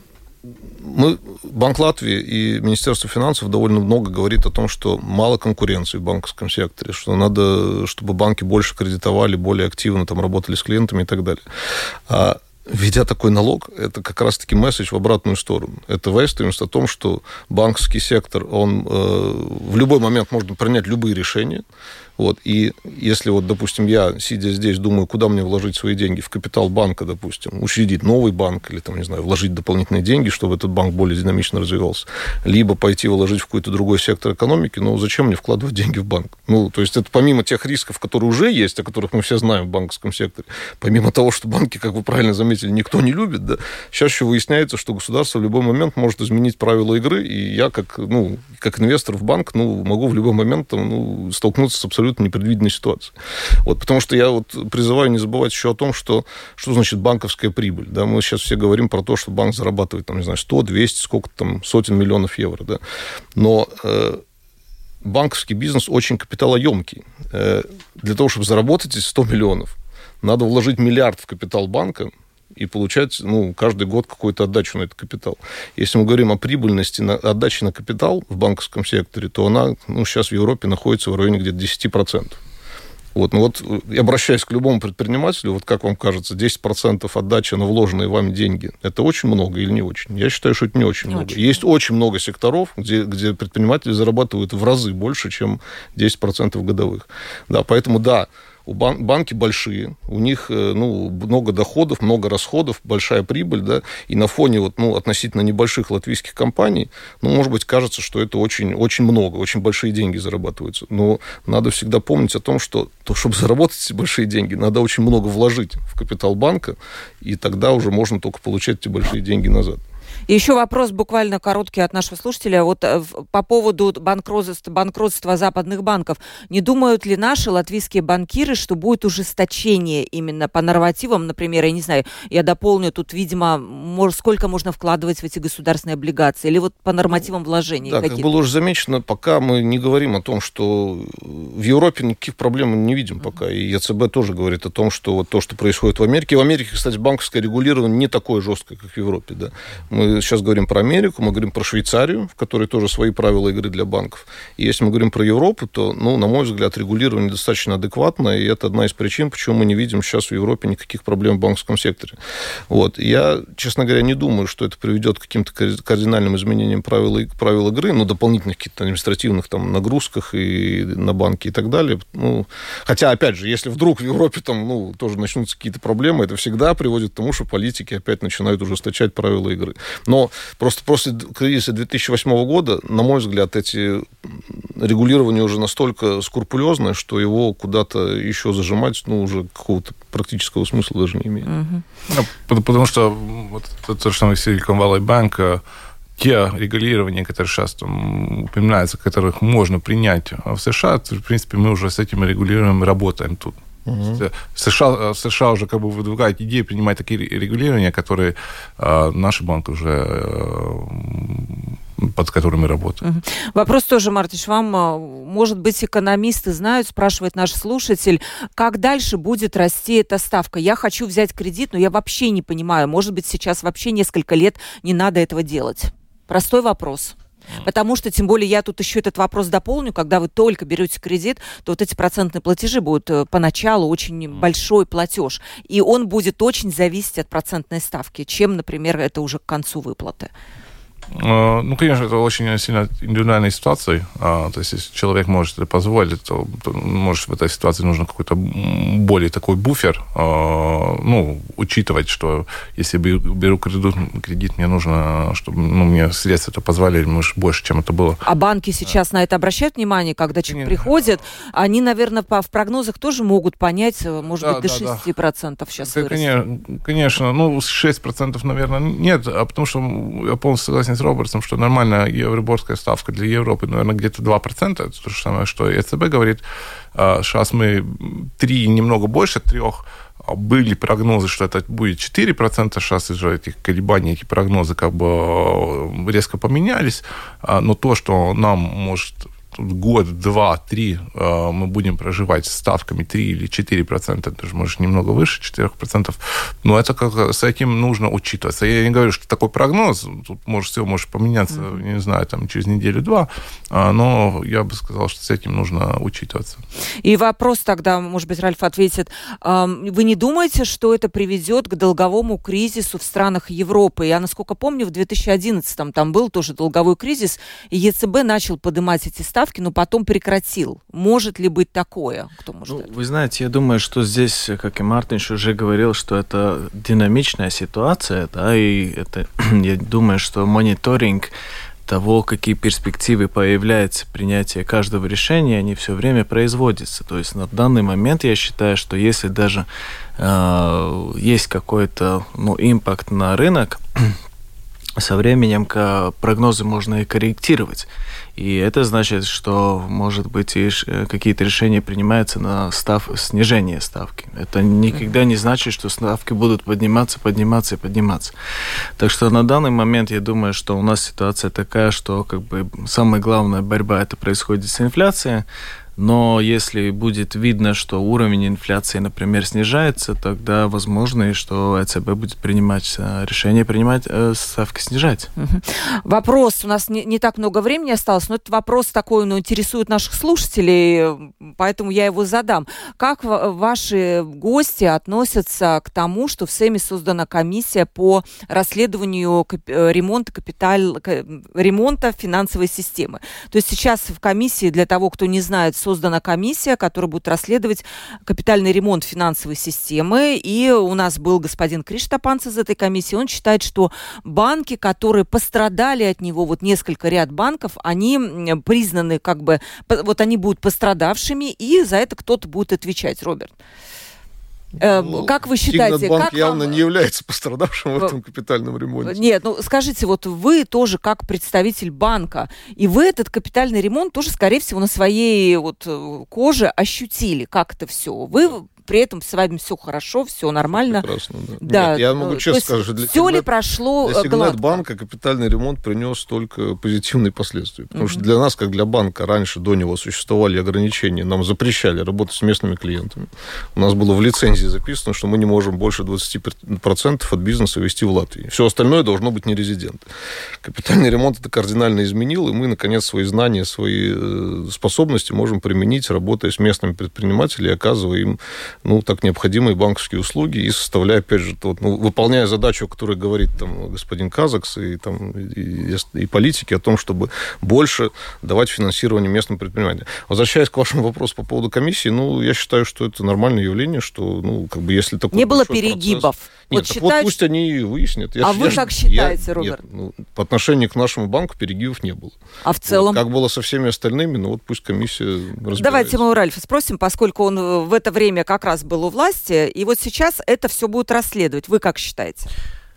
мы, Банк Латвии и Министерство финансов довольно много говорит о том, что мало конкуренции в банковском секторе, что надо, чтобы банки больше кредитовали, более активно там работали с клиентами и так далее. А Введя такой налог, это как раз-таки месседж в обратную сторону. Это вестимость о том, что банковский сектор, он э, в любой момент может принять любые решения, Вот, и если вот, допустим, я, сидя здесь, думаю, куда мне вложить свои деньги, в капитал банка, допустим, учредить новый банк или, там, не знаю, вложить дополнительные деньги, чтобы этот банк более динамично развивался, либо пойти вложить в какой-то другой сектор экономики, ну, зачем мне вкладывать деньги в банк? Ну, то есть это помимо тех рисков, которые уже есть, о которых мы все знаем в банковском секторе, помимо того, что банки, как вы правильно заметили, никто не любит, да, сейчас еще выясняется, что государство в любой момент может изменить правила игры, и я как, ну, как инвестор в банк, ну, могу в любой момент там, ну, столкнуться с абсолютно непредвиденной ситуацией. Вот, потому что я вот призываю не забывать еще о том, что, что значит банковская прибыль. Да? Мы сейчас все говорим про то, что банк зарабатывает, там, не знаю, 100, 200, сколько там, сотен миллионов евро. Да? Но э, банковский бизнес очень капиталоемкий. Э, для того, чтобы заработать эти 100 миллионов, надо вложить миллиард в капитал банка, и получать ну, каждый год какую-то отдачу на этот капитал. Если мы говорим о прибыльности на, отдачи на капитал в банковском секторе, то она ну, сейчас в Европе находится в районе где-то 10%. Вот, ну вот, я обращаюсь к любому предпринимателю, вот как вам кажется, 10% отдачи на вложенные вами деньги, это очень много или не очень? Я считаю, что это не очень не много. Очень. Есть очень много секторов, где, где предприниматели зарабатывают в разы больше, чем 10% годовых. Да, поэтому да, у бан банки большие, у них э, ну, много доходов, много расходов, большая прибыль, да, и на фоне вот, ну, относительно небольших латвийских компаний, ну, может быть, кажется, что это очень, очень много, очень большие деньги зарабатываются. Но надо всегда помнить о том, что то, чтобы заработать эти большие деньги, надо очень много вложить в капитал банка, и тогда уже можно только получать эти большие деньги назад.
И еще вопрос буквально короткий от нашего слушателя. Вот э, по поводу банкротства, банкротства западных банков. Не думают ли наши латвийские банкиры, что будет ужесточение именно по нормативам, например, я не знаю, я дополню, тут, видимо, сколько можно вкладывать в эти государственные облигации, или вот по нормативам вложений?
Да, как было уже замечено, пока мы не говорим о том, что в Европе никаких проблем не видим пока. И ЕЦБ тоже говорит о том, что вот то, что происходит в Америке. В Америке, кстати, банковское регулирование не такое жесткое, как в Европе. Да. Мы сейчас говорим про Америку, мы говорим про Швейцарию, в которой тоже свои правила игры для банков. И если мы говорим про Европу, то, ну, на мой взгляд, регулирование достаточно адекватное, и это одна из причин, почему мы не видим сейчас в Европе никаких проблем в банковском секторе. Вот. Я, честно говоря, не думаю, что это приведет к каким-то кардинальным изменениям правил, правил игры, ну, дополнительных каких-то административных там нагрузках и на банки и так далее. Ну, хотя, опять же, если вдруг в Европе там, ну, тоже начнутся какие-то проблемы, это всегда приводит к тому, что политики опять начинают ужесточать правила игры. Но просто после кризиса 2008 года, на мой взгляд, эти регулирования уже настолько скрупулезное, что его куда-то еще зажимать, ну, уже какого-то практического смысла даже не имеет.
Угу. потому что вот тот же самый Silicon Valley Bank те регулирования, которые сейчас там упоминаются, которых можно принять в США, в принципе, мы уже с этим регулированием работаем тут. Угу. США, США уже как бы выдвигают идеи принимать такие регулирования, которые э, наши банки уже э, под которыми работаем. Угу.
Вопрос тоже, Мартиш, вам, может быть, экономисты знают, спрашивает наш слушатель, как дальше будет расти эта ставка? Я хочу взять кредит, но я вообще не понимаю, может быть, сейчас вообще несколько лет не надо этого делать. Простой вопрос. Потому что, тем более, я тут еще этот вопрос дополню, когда вы только берете кредит, то вот эти процентные платежи будут э, поначалу очень большой платеж. И он будет очень зависеть от процентной ставки, чем, например, это уже к концу выплаты.
Э, ну, конечно, это очень сильно индивидуальная ситуация. А, то есть, если человек может это позволить, то, то может, в этой ситуации нужно какой-то более такой буфер. А, ну, учитывать, что если беру кредит, кредит мне нужно, чтобы ну, мне средства это позволяли может, больше, чем это было.
А банки сейчас на это обращают внимание, когда человек Нет. приходит? Они, наверное, по, в прогнозах тоже могут понять, э, может да, быть, до да, 6% да. сейчас
Конечно, конечно, ну, 6%, наверное, нет, а потому что я полностью согласен с Робертсом, что нормальная евроборская ставка для Европы, наверное, где-то 2%. Это то же самое, что ЕЦБ говорит. Сейчас а, мы 3, немного больше 3 были прогнозы, что это будет 4%, сейчас из-за этих колебаний эти прогнозы как бы э, резко поменялись, а, но то, что нам может год, два, три э, мы будем проживать ставками 3 или 4 процента, даже, может, немного выше 4 процентов, но это как с этим нужно учитываться. Я не говорю, что такой прогноз, тут может все может поменяться, mm-hmm. не знаю, там через неделю-два, э, но я бы сказал, что с этим нужно учитываться.
И вопрос тогда, может быть, Ральф ответит, э, вы не думаете, что это приведет к долговому кризису в странах Европы? Я, насколько помню, в 2011 там был тоже долговой кризис, и ЕЦБ начал поднимать эти ставки, ставки, но потом прекратил. Может ли быть такое? Кто может
ну, Вы знаете, я думаю, что здесь, как и Мартин уже говорил, что это динамичная ситуация, да, и это, я думаю, что мониторинг того, какие перспективы появляются принятие каждого решения, они все время производятся. То есть на данный момент я считаю, что если даже э, есть какой-то ну, импакт на рынок, со временем прогнозы можно и корректировать. И это значит, что, может быть, и э, какие-то решения принимаются на став... снижение ставки. Это никогда не значит, что ставки будут подниматься, подниматься и подниматься. Так что на данный момент я думаю, что у нас ситуация такая, что как бы самая главная борьба это происходит с инфляцией, но если будет видно, что уровень инфляции, например, снижается, тогда возможно, и что ЭЦБ будет принимать э, решение принимать э, ставки снижать.
Угу. Вопрос, у нас не, не так много времени осталось, но этот вопрос такой, он интересует наших слушателей, поэтому я его задам. Как ваши гости относятся к тому, что в СЭМе создана комиссия по расследованию э, ремонта, капиталь, ремонта финансовой системы? То есть сейчас в комиссии, для того, кто не знает, создана комиссия, которая будет расследовать капитальный ремонт финансовой системы. И у нас был господин Криштапанц из этой комиссии. Он считает, что банки, которые пострадали от него, вот несколько ряд банков, они признаны как бы, вот они будут пострадавшими, и за это кто-то будет отвечать, Роберт. Э, ну, как вы считаете?
Банк
как
явно вам... не является пострадавшим в этом капитальном ремонте.
Нет, ну скажите, вот вы тоже как представитель банка, и вы этот капитальный ремонт тоже, скорее всего, на своей вот э, коже ощутили, как это все. Вы при этом с вами все хорошо, все нормально.
Прекрасно, да. да. Нет, я могу честно сказать,
для все ли прошло
для Сигнет банка капитальный ремонт принес только позитивные последствия. Потому что для нас, как для банка, раньше до него существовали ограничения, нам запрещали работать с местными клиентами. У нас было в лицензии записано, что мы не можем больше 20% от бизнеса вести в Латвии. Все остальное должно быть не резидент. Капитальный ремонт это кардинально изменил, и мы, наконец, свои знания, свои э, способности можем применить, работая с местными предпринимателями, оказывая им ну, так необходимые банковские услуги и составляя, опять же, вот, ну, выполняя задачу, о которой говорит там господин Казакс и, там, и, и политики о том, чтобы больше давать финансирование местным предпринимателям. Возвращаясь к вашему вопросу по поводу комиссии, ну, я считаю, что это нормальное явление, что, ну, как бы, если такой
Не было перегибов.
Процесс... Нет, вот, считаешь... вот пусть они выяснят.
Я, а я, вы как считаете, я, Роберт? Нет,
ну, по отношению к нашему банку перегибов не было.
А в целом? Вот,
как было со всеми остальными, ну, вот пусть комиссия разбирается.
Давайте мы у Ральфа спросим, поскольку он в это время как раз был у власти, и вот сейчас это все будет расследовать. Вы как считаете?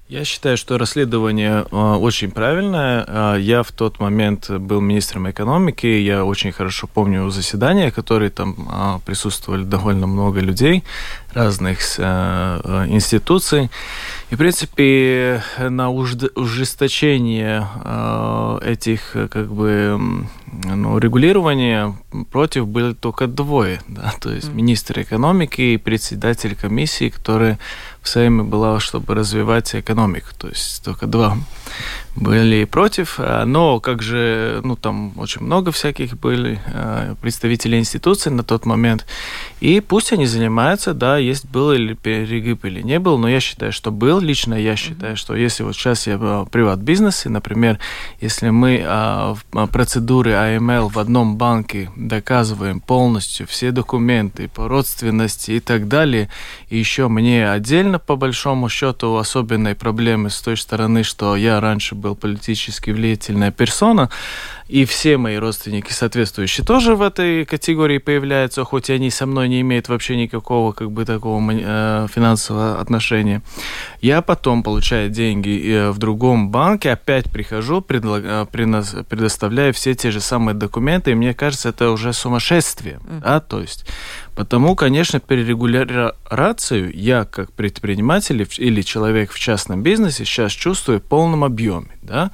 Я считаю, что расследование э, очень правильное. Э, я в тот момент был министром экономики, я очень хорошо помню заседания, которые там э, присутствовали довольно много людей разных э, э, институций. И, в принципе, на ужесточение э, этих как бы ну, регулирования против были только двое. Да? То есть министр экономики и председатель комиссии, которые в Сейме была, чтобы развивать экономику. То есть только два были против, а, но как же, ну там очень много всяких были а, представителей институций на тот момент, и пусть они занимаются, да, есть был или перегиб или не был, но я считаю, что был, лично я считаю, что если вот сейчас я в приват-бизнесе, например, если мы а, в процедуре AML в одном банке доказываем полностью все документы по родственности и так далее, и еще мне отдельно по большому счету особенной проблемы с той стороны, что я раньше был политически влиятельная персона, и все мои родственники соответствующие тоже в этой категории появляются, хоть они со мной не имеют вообще никакого как бы такого э, финансового отношения. Я потом получаю деньги э, в другом банке, опять прихожу, предлаг, э, предоставляю все те же самые документы, и мне кажется, это уже сумасшествие. Mm. Да? То есть Потому, конечно, перерегулярацию я, как предприниматель или человек в частном бизнесе, сейчас чувствую в полном объеме. Да?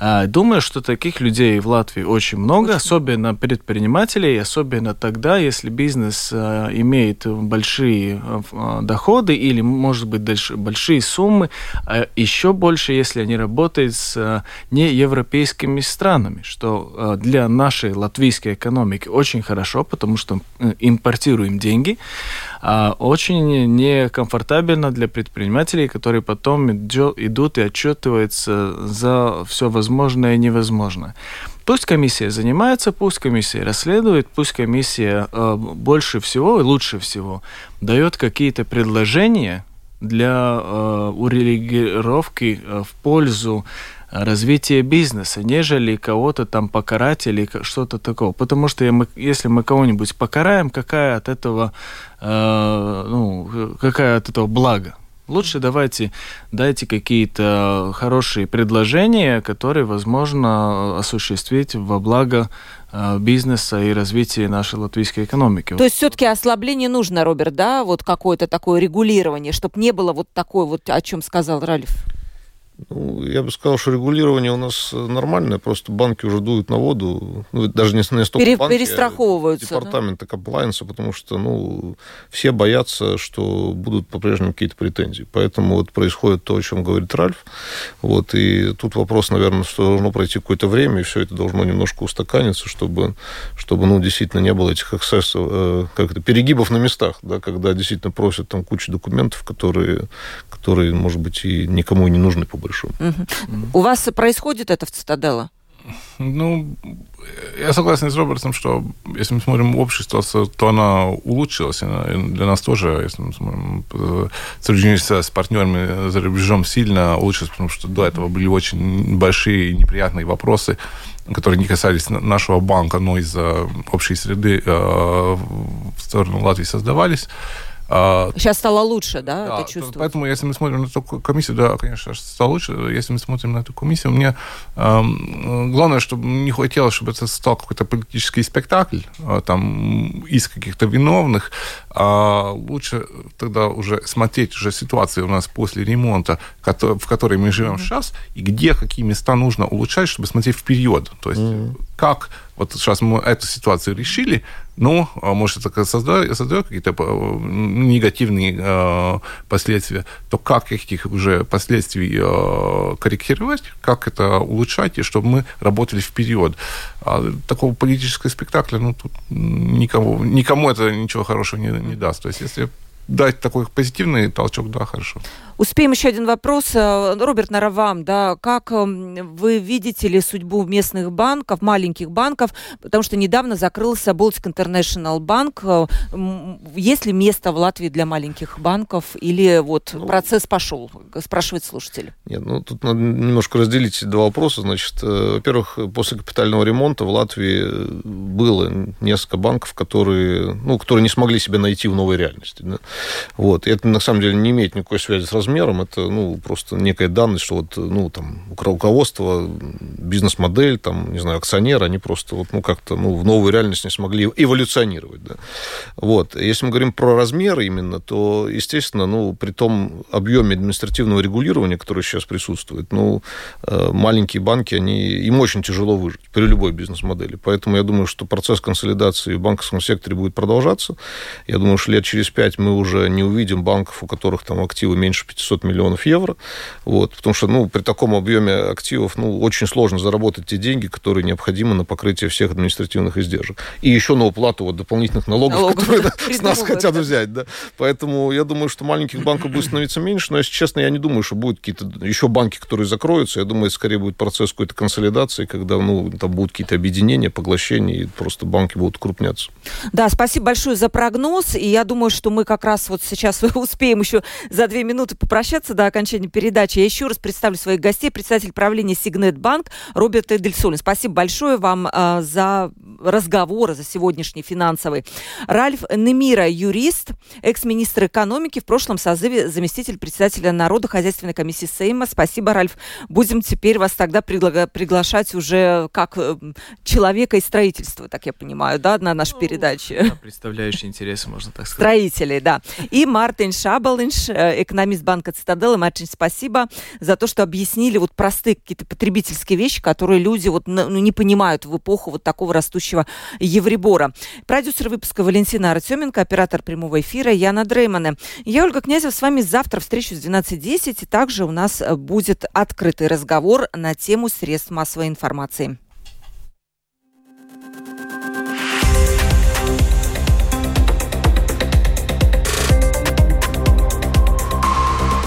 А, думаю, что таких людей в Латвии очень много, очень. особенно предпринимателей, особенно тогда, если бизнес а, имеет большие а, доходы или, может быть, большие суммы, а еще больше, если они работают с неевропейскими странами, что для нашей латвийской экономики очень хорошо, потому что импортируют инвестируем деньги. А очень некомфортабельно для предпринимателей, которые потом идут и отчетываются за все возможное и невозможное. Пусть комиссия занимается, пусть комиссия расследует, пусть комиссия э, больше всего и лучше всего дает какие-то предложения для э, урегулировки э, в пользу развития бизнеса, нежели кого-то там покарать или что-то такого. Потому что если мы кого-нибудь покараем, какая от этого, э, ну, какая от этого благо? Лучше давайте дайте какие-то хорошие предложения, которые возможно осуществить во благо э, бизнеса и развития нашей латвийской экономики.
То есть все-таки ослабление нужно, Роберт, да, вот какое-то такое регулирование, чтобы не было вот такое вот, о чем сказал Ральф?
Ну, я бы сказал, что регулирование у нас нормальное, просто банки уже дуют на воду, ну, даже не, не столько Пере, банки,
перестраховываются,
а департаменты да? комплайенса, потому что, ну, все боятся, что будут по-прежнему какие-то претензии. Поэтому вот происходит то, о чем говорит Ральф. Вот, и тут вопрос, наверное, что должно пройти какое-то время, и все это должно немножко устаканиться, чтобы, чтобы ну, действительно не было этих эксцессов, э, как это, перегибов на местах, да, когда действительно просят там кучу документов, которые, которые, может быть, и никому и не нужны по большому.
Угу. У вас происходит это в Цитаделла?
Ну, я согласен с Робертом, что если мы смотрим общество, то она улучшилась. И для нас тоже, если мы смотрим, э, сотрудничество с партнерами за рубежом сильно улучшилось, потому что до этого были очень большие и неприятные вопросы, которые не касались нашего банка, но из-за общей среды э, в сторону Латвии создавались.
А, Сейчас стало лучше, да, да это чувствуется?
Поэтому, если мы смотрим на эту комиссию, да, конечно, стало лучше. Если мы смотрим на эту комиссию, мне э, главное, чтобы не хотелось, чтобы это стал какой-то политический спектакль, э, там, из каких-то виновных, а лучше тогда уже смотреть уже ситуацию у нас после ремонта, в которой мы живем mm-hmm. сейчас, и где какие места нужно улучшать, чтобы смотреть вперед. То есть mm-hmm. Как вот сейчас мы эту ситуацию решили, ну, а может, это создает, создает какие-то э, негативные э, последствия, то как этих уже последствий э, корректировать, как это улучшать, и чтобы мы работали вперед. А такого политического спектакля, ну, тут никому, никому это ничего хорошего не, не даст. То есть, если дать такой позитивный толчок, да, хорошо.
Успеем еще один вопрос. Э, Роберт Наравам, да, как эм, вы видите ли судьбу местных банков, маленьких банков, потому что недавно закрылся Baltic International Bank. Э, есть ли место в Латвии для маленьких банков или вот ну, процесс пошел, спрашивает слушатель?
Нет, ну тут надо немножко разделить два вопроса. Значит, э, во-первых, после капитального ремонта в Латвии было несколько банков, которые, ну, которые не смогли себя найти в новой реальности. Да? Вот. И это на самом деле не имеет никакой связи с размером, это ну, просто некая данность, что вот, ну, там, руководство, бизнес-модель, там, не знаю, акционер, они просто вот, ну, как-то ну, в новую реальность не смогли эволюционировать. Да. Вот. Если мы говорим про размеры именно, то, естественно, ну, при том объеме административного регулирования, которое сейчас присутствует, ну, э, маленькие банки, они, им очень тяжело выжить при любой бизнес-модели. Поэтому я думаю, что процесс консолидации в банковском секторе будет продолжаться. Я думаю, что лет через пять мы уже не увидим банков, у которых там активы меньше 500 миллионов евро, вот, потому что, ну, при таком объеме активов, ну, очень сложно заработать те деньги, которые необходимы на покрытие всех административных издержек. И еще на уплату вот дополнительных налогов, налогов которые да, с нас хотят взять, да. Поэтому я думаю, что маленьких банков будет становиться меньше, но, если честно, я не думаю, что будут какие-то еще банки, которые закроются. Я думаю, скорее будет процесс какой-то консолидации, когда, ну, там будут какие-то объединения, поглощения, и просто банки будут крупняться.
Да, спасибо большое за прогноз, и я думаю, что мы как раз вот сейчас успеем еще за две минуты попрощаться до окончания передачи. Я еще раз представлю своих гостей. Председатель правления Сигнет Банк Роберт Эдельсолин. Спасибо большое вам э, за разговор, за сегодняшний финансовый. Ральф Немира, юрист, экс-министр экономики, в прошлом созыве заместитель председателя Народно-хозяйственной комиссии Сейма. Спасибо, Ральф. Будем теперь вас тогда пригла- приглашать уже как э, человека из строительства, так я понимаю, да, на нашей ну, передаче.
Да, представляющий интересы, можно так сказать.
Строителей, да. И Мартин Шабалинш, э, экономист банка Цитаделы. Мартин, спасибо за то, что объяснили вот простые какие-то потребительские вещи, которые люди вот ну, не понимают в эпоху вот такого растущего евребора. Продюсер выпуска Валентина Артеменко, оператор прямого эфира Яна Дреймана. Я, Ольга Князева, с вами завтра встречусь в 12.10. И также у нас будет открытый разговор на тему средств массовой информации.